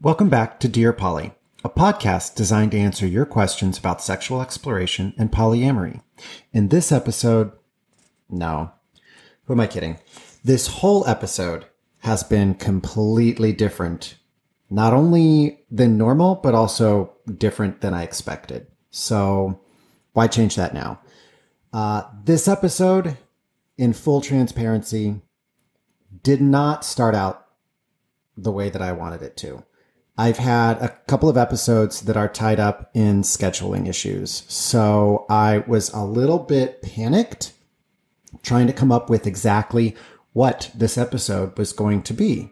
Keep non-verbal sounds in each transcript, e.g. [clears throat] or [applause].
Welcome back to DearPoly, a podcast designed to answer your questions about sexual exploration and polyamory. In this episode, no, who am I kidding? This whole episode has been completely different, not only than normal, but also different than I expected. So why change that now? Uh, this episode, in full transparency, did not start out the way that I wanted it to. I've had a couple of episodes that are tied up in scheduling issues. So I was a little bit panicked trying to come up with exactly what this episode was going to be.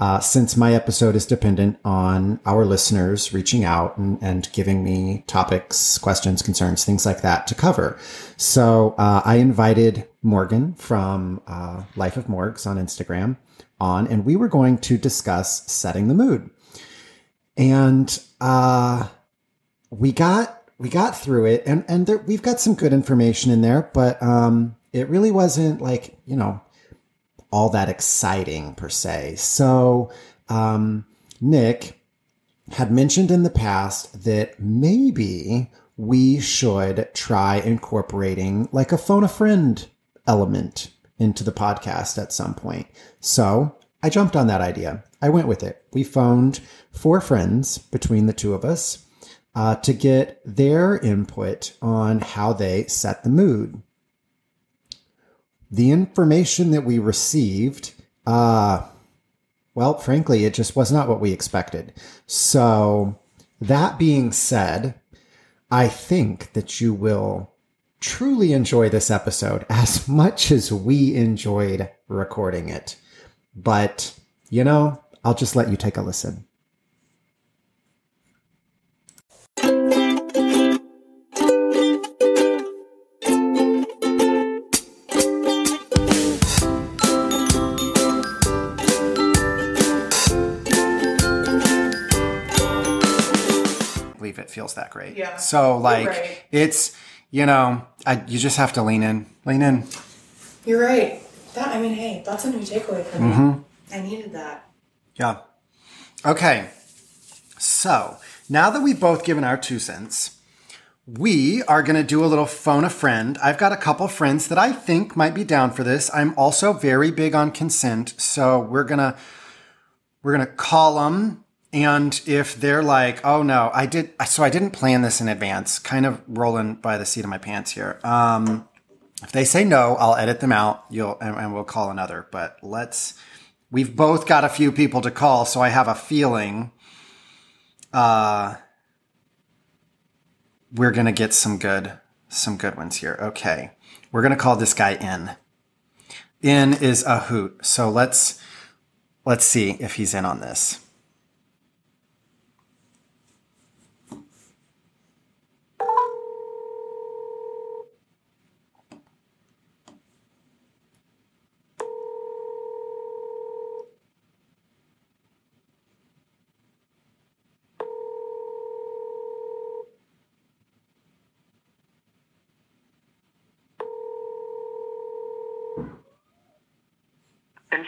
Uh, since my episode is dependent on our listeners reaching out and, and giving me topics, questions, concerns, things like that to cover. So uh, I invited Morgan from uh, Life of Morgs on Instagram on, and we were going to discuss setting the mood. And uh, we got we got through it, and and there, we've got some good information in there, but um, it really wasn't like you know all that exciting per se. So, um, Nick had mentioned in the past that maybe we should try incorporating like a phone a friend element into the podcast at some point. So I jumped on that idea. I went with it. We phoned four friends between the two of us uh, to get their input on how they set the mood the information that we received, uh, well, frankly, it just was not what we expected. So, that being said, I think that you will truly enjoy this episode as [laughs] much as we enjoyed recording it. But, you know, I'll just let you take a listen. Leave it feels that great. Yeah. So like right. it's you know I, you just have to lean in, lean in. You're right. That I mean, hey, that's a new takeaway for me. Mm-hmm. I needed that. Yeah. Okay. So now that we've both given our two cents, we are going to do a little phone a friend. I've got a couple friends that I think might be down for this. I'm also very big on consent, so we're gonna we're gonna call them and if they're like, oh no, I did, so I didn't plan this in advance, kind of rolling by the seat of my pants here. Um, if they say no, I'll edit them out. You'll, and, and we'll call another, but let's, we've both got a few people to call. So I have a feeling, uh, we're to get some good, some good ones here. Okay. We're to call this guy in. In is a hoot. So let's, let's see if he's in on this.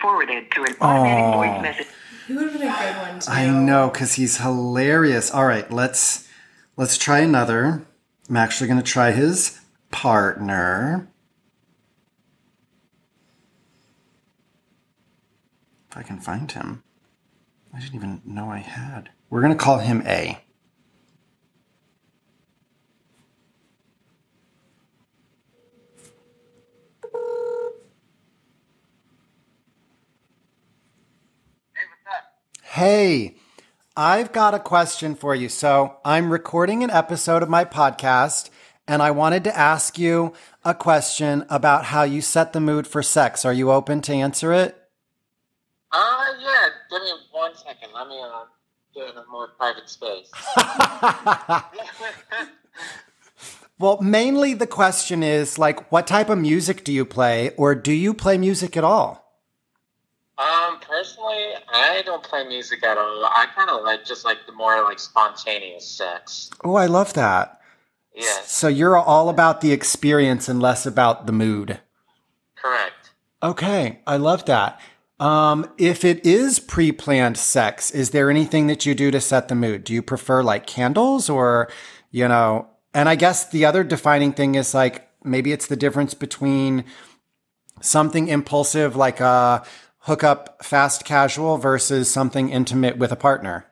Forwarded to an automatic Aw. voice message. He would have been a good one too. I know because he's hilarious. All right, let's let's try another. I'm actually going to try his partner. If I can find him, I didn't even know I had. We're going to call him A. Hey, I've got a question for you. So, I'm recording an episode of my podcast, and I wanted to ask you a question about how you set the mood for sex. Are you open to answer it? Uh, yeah. Give me one second. Let me uh, get in a more private space. [laughs] Well, mainly the question is like, what type of music do you play, or do you play music at all? Personally, I don't play music at all. I kind of like just like the more like spontaneous sex. Oh, I love that. Yeah. So you're all about the experience and less about the mood. correct. Okay, I love that. Um, if it is pre-planned sex, is there anything that you do to set the mood? Do you prefer like candles or, you know, and I guess the other defining thing is like maybe it's the difference between something impulsive like a hookup fast casual versus something intimate with a partner.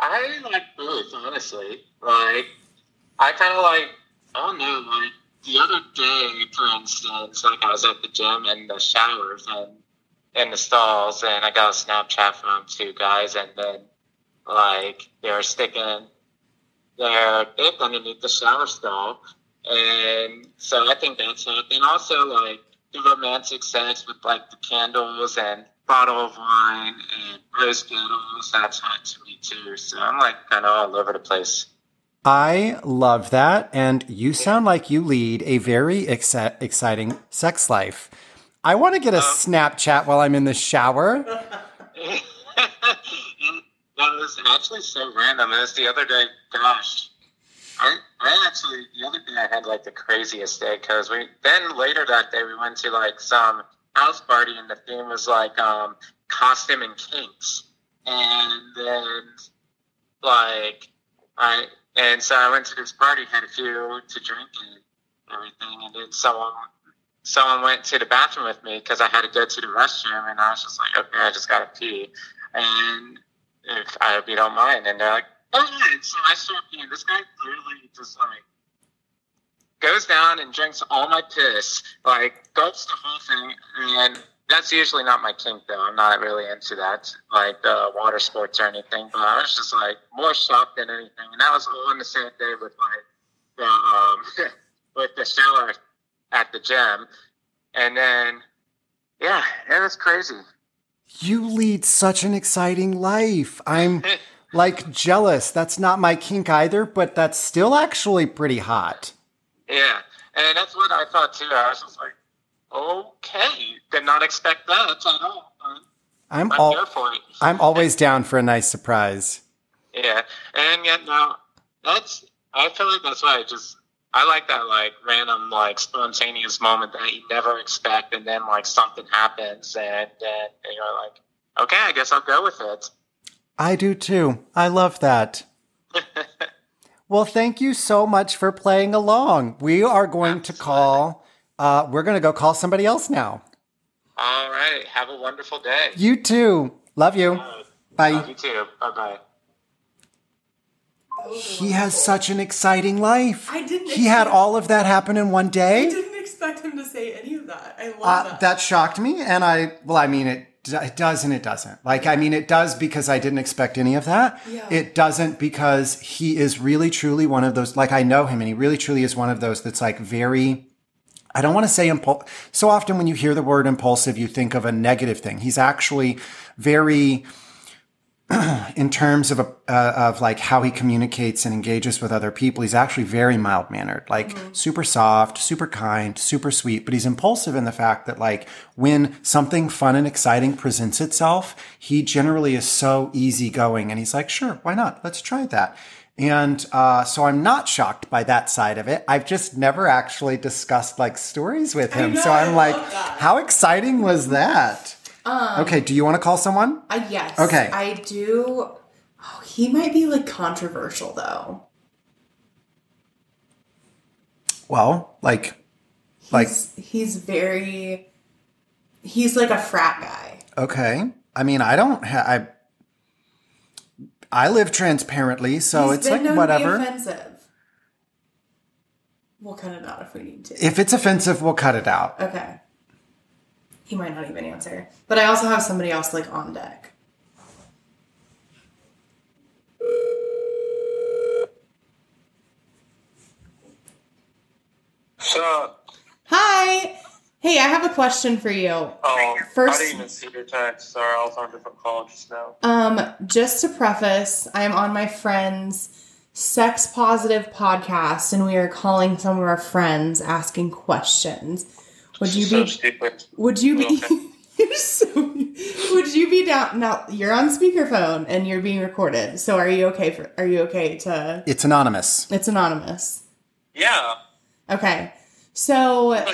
I like both, honestly. Like, I kind of like, I don't know, like, the other day, for instance, like, I was at the gym in the showers and in the stalls, and I got a Snapchat from two guys, and then, like, they were sticking their dick underneath the shower stall. And so I think that's hot. And also, like, the romantic sex with, like, the candles and bottle of wine and rose petals, that's hot to me, too. So I'm, like, kind of all over the place. I love that. And you sound like you lead a very ex- exciting sex life. I want to get a oh. Snapchat while I'm in the shower. [laughs] that was actually so random. It was the other day, gosh. I, I actually, the other day I had like the craziest day because we, then later that day we went to like some house party and the theme was like um, costume and kinks. And then like, I, and so I went to this party, had a few to drink and everything. And then someone, someone went to the bathroom with me because I had to go to the restroom. And I was just like, okay, I just got to pee. And if I hope you don't mind. And they're like, oh yeah. So I start peeing. This guy literally just like goes down and drinks all my piss, like gulps the whole thing. And that's usually not my kink though. I'm not really into that, like uh, water sports or anything. But I was just like more shocked than anything. And that was all on the same day with like the um, [laughs] with the shower at the gym. And then yeah, it was crazy. You lead such an exciting life. I'm [laughs] like jealous. That's not my kink either, but that's still actually pretty hot. Yeah, and that's what I thought too. I was just like, okay, did not expect that at all. I'm I'm all for it. [laughs] I'm always down for a nice surprise. Yeah, and yet now that's I feel like that's why I just I like that like random like spontaneous moment that you never expect, and then like something happens, and then you're like, okay, I guess I'll go with it. I do too. I love that. [laughs] Well, thank you so much for playing along. We are going to call uh we're going to go call somebody else now. All right, have a wonderful day. You too. Love you. Bye. Love you too. Bye bye. He has such an exciting life. I didn't He had all of that happen in one day. I day. didn't expect him to say any of that. I love Uh, that. that shocked me, and I well, I mean it. It does and it doesn't. Like, I mean, it does because I didn't expect any of that. Yeah. It doesn't because he is really, truly one of those. Like, I know him, and he really, truly is one of those that's like very. I don't want to say impulsive. So often when you hear the word impulsive, you think of a negative thing. He's actually very [clears throat] in terms of a, uh, of like how he communicates and engages with other people, he's actually very mild mannered, like super soft, super kind, super sweet. But he's impulsive in the fact that like when something fun and exciting presents itself, he generally is so easygoing, and he's like, sure, why not? Let's try that. And uh, so I'm not shocked by that side of it. I've just never actually discussed like stories with him. know, so I'm like, how exciting was that? Um, okay, do you want to call someone? I yes. Okay. I do. Oh, he might be like controversial though. Well, like, like, He's, he's very. He's like a frat guy. okay. I mean, I don't have, I, I live transparently, so He's it's like known to be whatever. offensive. We'll cut it out if we need to. If it's offensive, we'll cut it out. okay. He might not even answer. But I also have somebody else like on deck. So, Hi. Hey, I have a question for you. um, First- I didn't even see your text. Sorry, I was on a different call just now. Um, just to preface, I am on my friend's sex positive podcast, and we are calling some of our friends asking questions. Would you so be? stupid. Would you be? Okay. [laughs] you're so. [laughs] Would you be down? Now you're on speakerphone and you're being recorded. So are you okay for? Are you okay to? It's anonymous. It's anonymous. Yeah. Okay. So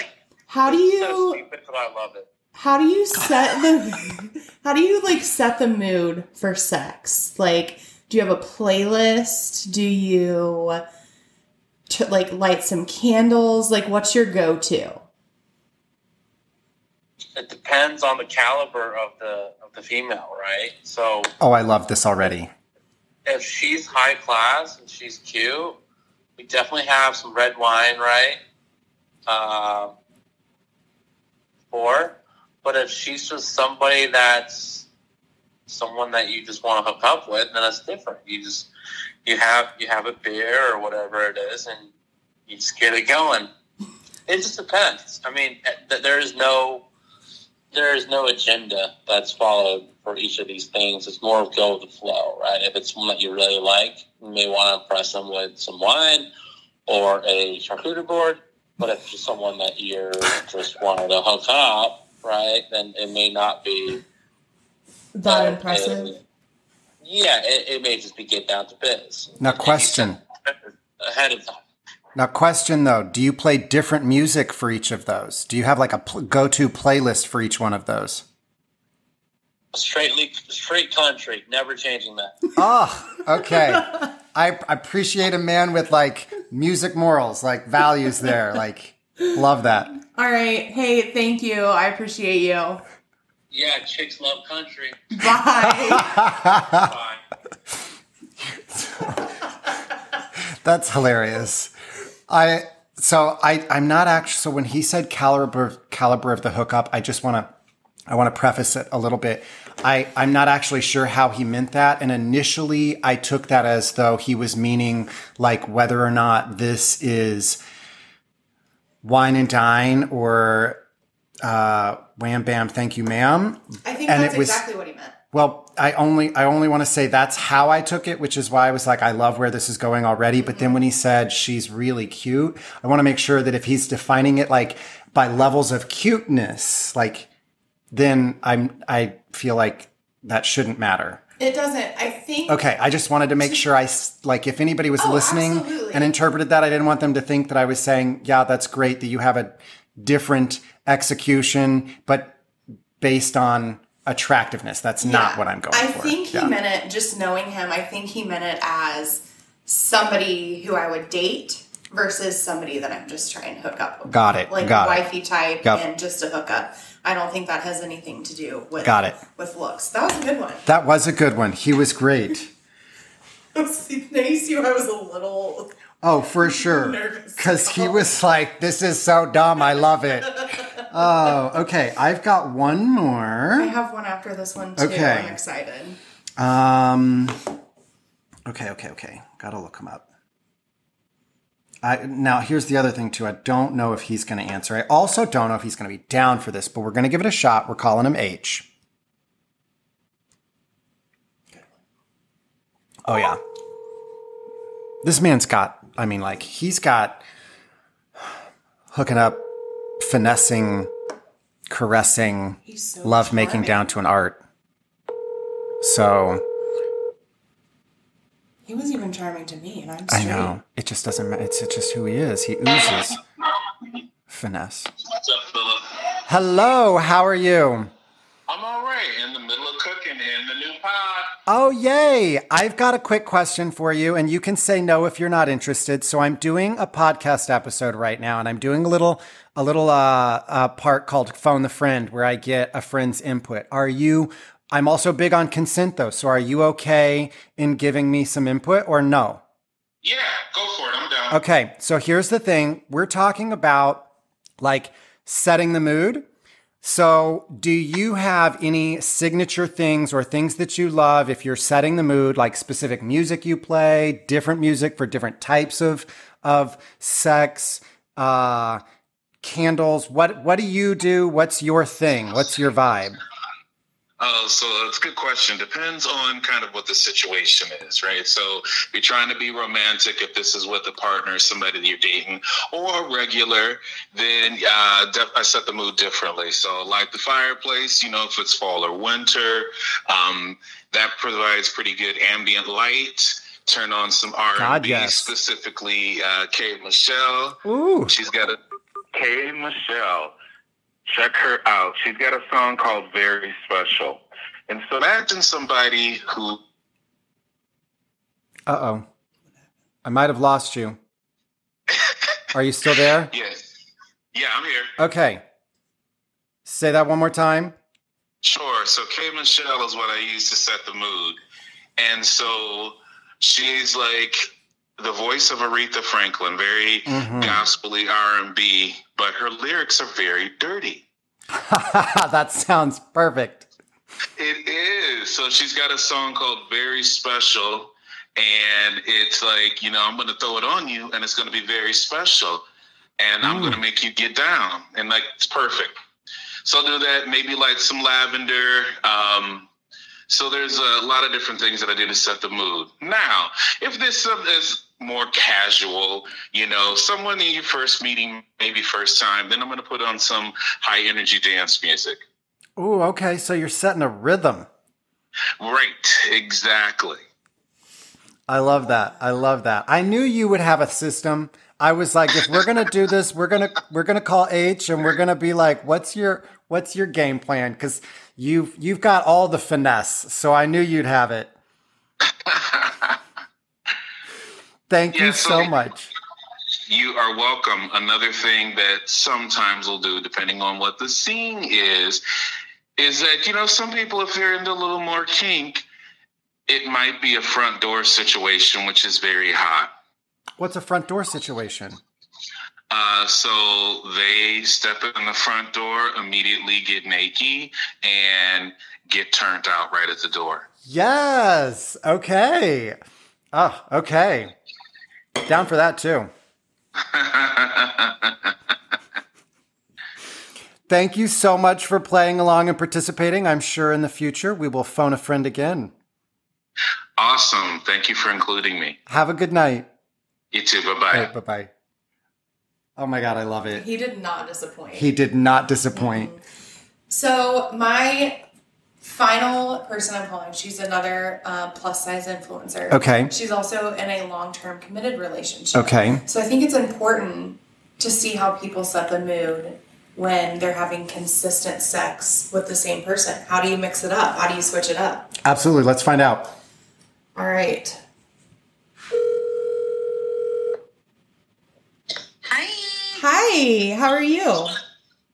how do It's so you? stupid, but I love it. How do you set the [laughs] How do you like set the mood for sex? Like do you have a playlist? Do you t- like light some candles? Like what's your go-to? It depends on the caliber of the of the female, right? So Oh, I love this already. if she's high class and she's cute, we definitely have some red wine, right? Um, for, but if she's just somebody that's someone that you just want to hook up with, then that's different. You just you have you have a beer or whatever it is, and you just get it going. It just depends. I mean, there is no there is no agenda that's followed for each of these things. It's more of go with the flow, right? If it's one that you really like, you may want to impress them with some wine or a charcuterie board. But if it's just someone that you're just wanted to hook up, right, then it may not be That uh, impressive. uh, yeah, it, it may just be get down to biz. Now, question. Ahead of time. Now, question though, do you play different music for each of those? Do you have like a pl- go-to playlist for each one of those? Straight, straight country, never changing that. Oh, okay. I I appreciate a man with like music morals, like values there. Like, love that. All right. Hey, thank you. I appreciate you. Yeah, chicks love country. Bye. Fine. [laughs] That's hilarious. I so I I'm not actually so when he said caliber caliber of the hookup, I just want to I want to preface it a little bit. I I'm not actually sure how he meant that, and initially I took that as though he was meaning like whether or not this is wine and dine or uh, wham bam thank you ma'am I think And that's it was- exactly what he meant. Well, I only I only want to say that's how I took it, which is why I was like, I love where this is going already. But then when he said she's really cute, I want to make sure that if he's defining it like by levels of cuteness, like then I'm I feel like that shouldn't matter. It doesn't. I think. Okay, I just wanted to make sure I like if anybody was Oh, listening absolutely. and interpreted that, I didn't want them to think that I was saying, yeah, that's great that you have a different execution, but based on attractiveness. That's not what I'm going I for. I think he Yeah. meant it, just knowing him, I think he meant it as somebody who I would date versus somebody that I'm just trying to hook up with. Got it, Like got it. wifey type Yep. and just a hookup. I don't think that has anything to do with Got it. with looks. That was a good one. That was a good one. He was great. [laughs] It nice you I was a little Oh, for sure. Because he was like, this is so dumb. I love it. [laughs] Oh, okay. I've got one more. I have one after this one too. Okay. I'm excited. Um, okay, okay, okay. Gotta look him up. I, now, here's the other thing, too. I don't know if he's going to answer. I also don't know if he's going to be down for this, but we're going to give it a shot. We're calling him H. Oh, yeah. This man's got, I mean, like, he's got hooking up, finessing, caressing, He's so love making down to an art. So, He was even charming to me, and I'm I know. It just doesn't matter. It's, it's just who he is. He oozes finesse. What's up, Philip? Hello, how are you? I'm all right. In the middle Oh, yay. I've got a quick question for you, and you can say no if you're not interested. So I'm doing a podcast episode right now, and I'm doing a little a little uh, uh part called Phone the Friend where I get a friend's input. Are you I'm also big on consent though. So are you okay in giving me some input or no? Yeah, go for it. I'm down. Okay, so here's the thing. We're talking about like setting the mood. So, do you have any signature things or things that you love if you're setting the mood, like specific music you play, different music for different types of of sex, uh candles? What what do you do? What's your thing? What's your vibe? Oh, so it's a good question. Depends on kind of what the situation is, right? So if you're trying to be romantic, if this is with a partner, somebody that you're dating, or regular, then uh, def- I set the mood differently. So like the fireplace, you know, if it's fall or winter, um, that provides pretty good ambient light. Turn on some R&B, specifically uh, K Michelle. Ooh. She's got a K Michelle. Check her out. She's got a song called Very Special. And so imagine somebody who Uh oh. I might have lost you. [laughs] Are you still there? Yes. Yeah, I'm here. Okay. Say that one more time. Sure. So K Michelle is what I use to set the mood. And so she's like the voice of Aretha Franklin, very Mhm. gospely R&B, but her lyrics are very dirty. [laughs] that sounds perfect. It is. So she's got a song called Very Special. And it's like, you know, I'm going to throw it on you and it's going to be very special. And I'm Mm. going to make you get down. And like, it's perfect. So I'll do that. Maybe like some lavender. Um, so there's a lot of different things that I do to set the mood. Now, if this is more casual, you know, someone in your first meeting, maybe first time, then I'm going to put on some high energy dance music. Ooh, okay. So you're setting a rhythm. Right. Exactly. I love that. I love that. I knew you would have a system. I was like, if we're gonna do this, we're gonna we're gonna call H and we're gonna be like, what's your what's your game plan? Because you've you've got all the finesse. So I knew you'd have it. [laughs] Thank you so so- much. You are welcome. Another thing that sometimes we'll do, depending on what the scene is, is that, you know, some people, if they're into a little more kink, it might be a front door situation, which is very hot. What's a front door situation? Uh, so they step in the front door, immediately get naked, and get turned out right at the door. Yes. Okay. Oh, okay. Down for that too. Thank you so much for playing along and participating. I'm sure in the future we will phone a friend again. awesome. Thank you for including me. Have a good night. You too. Bye bye. Bye bye. Oh my God, I love it. He did not disappoint. He did not disappoint. Mm-hmm. So my final person I'm calling, she's another uh, plus size influencer. Okay. She's also in a long term committed relationship. Okay. So I think it's important to see how people set the mood when they're having consistent sex with the same person. How do you mix it up? How do you switch it up? Absolutely. Let's find out. All right. Hi. Hi, how are you?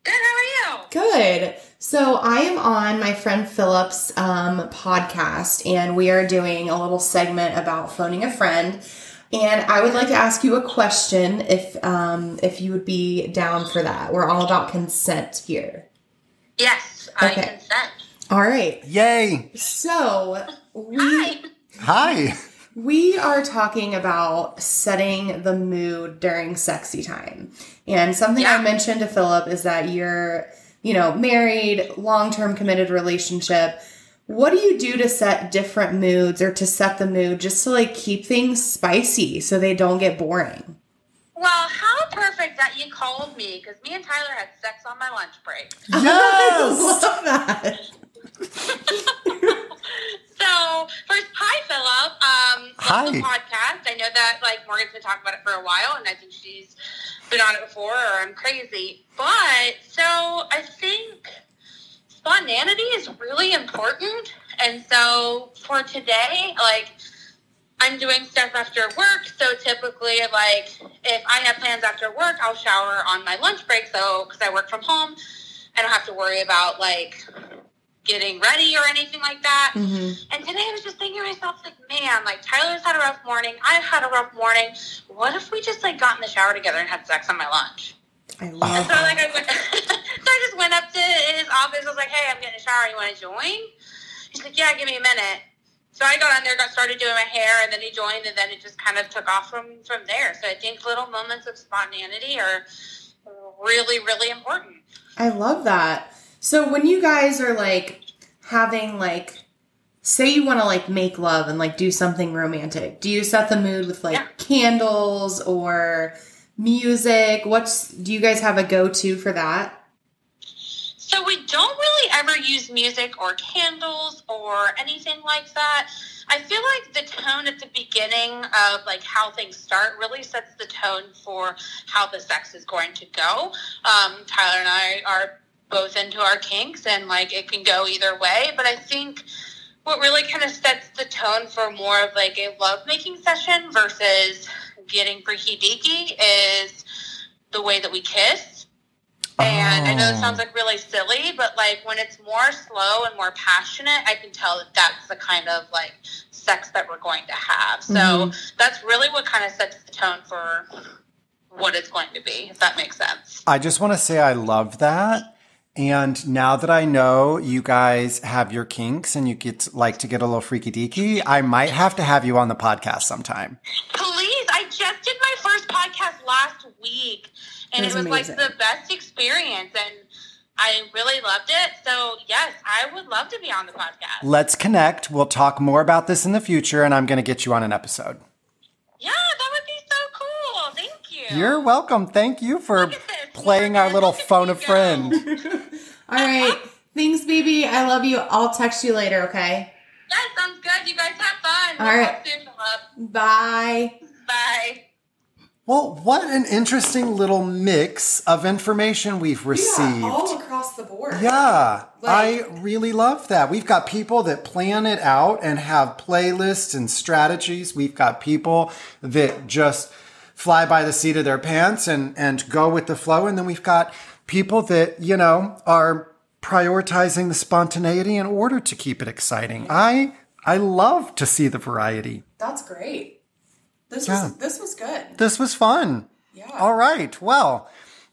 Good. How are you? Good. So I am on my friend Philip's um, podcast, and we are doing a little segment about phoning a friend. And I would like to ask you a question, if um, if you would be down for that. We're all about consent here. Yes, I Okay. consent. All right. Yay. So we Hi. Hi. we are talking about setting the mood during sexy time. And something I mentioned to Philip is that you're, you know, married, long-term committed relationship. What do you do to set different moods or to set the mood just to like keep things spicy so they don't get boring? Well, how perfect that you called me because me and Tyler had sex on my lunch break. [laughs] Yes. Love that. [laughs] So first, hi Philip. Um, Hi. love the podcast. I know that like Morgan's been talking about it for a while, and I think she's been on it before, or I'm crazy. But so I think spontaneity is really important, and so for today, like. I'm doing stuff after work, so typically, like, if I have plans after work, I'll shower on my lunch break. So, because I work from home, I don't have to worry about like getting ready or anything like that. hmm And today I was just thinking to myself, like, man, like Tyler's had a rough morning. I've had a rough morning. What if we just like got in the shower together and had sex on my lunch? I love So like that. I went, [laughs] so I just went up to his office. I was like, hey, I'm getting a shower. You want to join? He's like, yeah, give me a minute. So I got on there, got started doing my hair, and then he joined, and then it just kind of took off from from there. So I think little moments of spontaneity are really, really important. I love that. So when you guys are like having like say you want to like make love and like do something romantic, do you set the mood with like Yeah. candles or music? What's do you guys have a go-to for that? So we don't really ever use music or candles or anything like that. I feel like the tone at the beginning of like how things start really sets the tone for how the sex is going to go. Um, Tyler and I are both into our kinks and like it can go either way. But I think what really kind of sets the tone for more of like a lovemaking session versus getting freaky deaky is the way that we kiss. And I know it Oh. sounds like really silly, but like when it's more slow and more passionate, I can tell that that's the kind of like sex that we're going to have. So Mhm. that's really what kind of sets the tone for what it's going to be, if that makes sense. I just want to say I love that. And now that I know you guys have your kinks and you get to, like to get a little freaky deaky, I might have to have you on the podcast sometime. Please, I just did my first podcast last week, and It it was was like the best experience, and I really loved it. So yes, I would love to be on the podcast. Let's connect. We'll talk more about this in the future, and I'm going to get you on an episode. Yeah, that would be so cool. Thank you. You're welcome. Thank you for Look at this, playing our little phone a friend. [laughs] All right. Thanks, baby. I love you. I'll text you later, okay? That sounds good. You guys have fun. All right. We'll soon, Bye. Bye. Well, what an interesting little mix of information we've received. all across the board. Yeah, Like- I really love that. We've got people that plan it out and have playlists and strategies. We've got people that just fly by the seat of their pants and, and go with the flow. And then we've got people that, you know, are prioritizing the spontaneity in order to keep it exciting. I I love to see the variety. That's great. This Yeah. was this was good. This was fun. Yeah. All right. Well,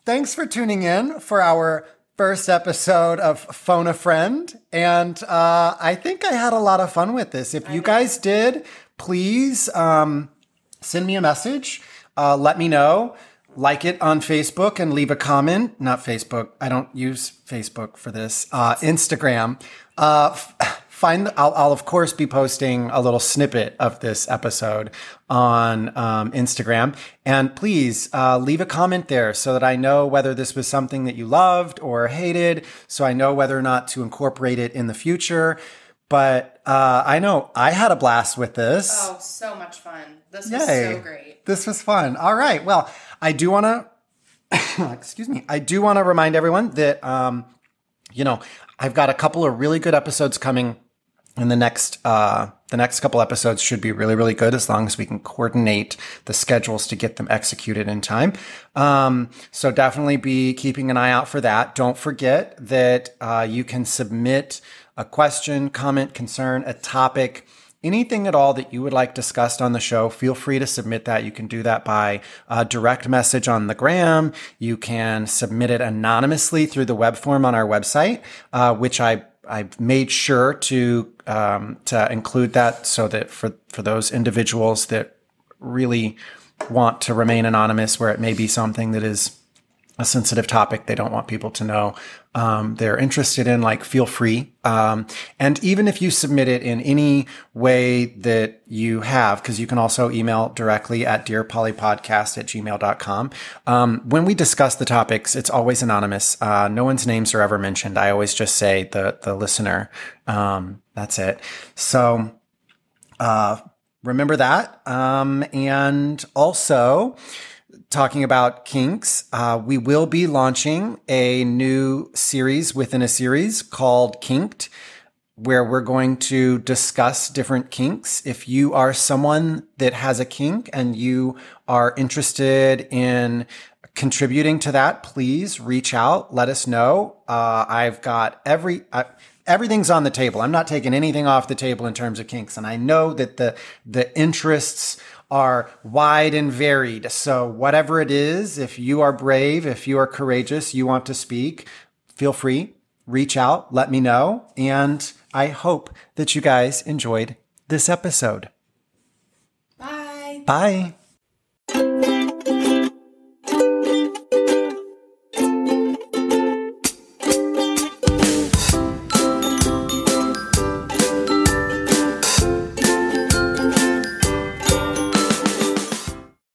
thanks for tuning in for our first episode of Phone a Friend. And uh, I think I had a lot of fun with this. If you guys did, please um, send me a message. Uh, let me know. Like it on Facebook and leave a comment. Not Facebook. I don't use Facebook for this. Uh, Instagram. Uh, find. I'll, I'll of course be posting a little snippet of this episode on um, Instagram. And please uh, leave a comment there so that I know whether this was something that you loved or hated. So I know whether or not to incorporate it in the future. But uh, I know I had a blast with this. Oh, so much fun. This Yay. was so great. This was fun. All right. Well, I do want to, [coughs] excuse me, I do want to remind everyone that, um, you know, I've got a couple of really good episodes coming in the next, uh, the next couple episodes should be really, really good as long as we can coordinate the schedules to get them executed in time. Um, so definitely be keeping an eye out for that. Don't forget that, uh, you can submit a question, comment, concern, a topic, anything at all that you would like discussed on the show, feel free to submit that. You can do that by uh, direct message on the gram. You can submit it anonymously through the web form on our website, uh, which I I've made sure to um, to include that so that for for those individuals that really want to remain anonymous, where it may be something that is a sensitive topic they don't want people to know um, they're interested in like feel free. Um, and even if you submit it in any way that you have because you can also email directly at dearpolypodcast at gmail.com um, when we discuss the topics it's always anonymous. Uh, no one's names are ever mentioned. I always just say the the listener. Um, that's it. So uh, remember that. Um, and also talking about kinks, uh, we will be launching a new series within a series called Kinked, where we're going to discuss different kinks. If you are someone that has a kink and you are interested in contributing to that, please reach out. Let us know. Uh, I've got every. Uh, Everything's on the table. I'm not taking anything off the table in terms of kinks. And I know that the, the interests are wide and varied. So whatever it is, if you are brave, if you are courageous, you want to speak, feel free, reach out, let me know. And I hope that you guys enjoyed this episode. Bye. Bye.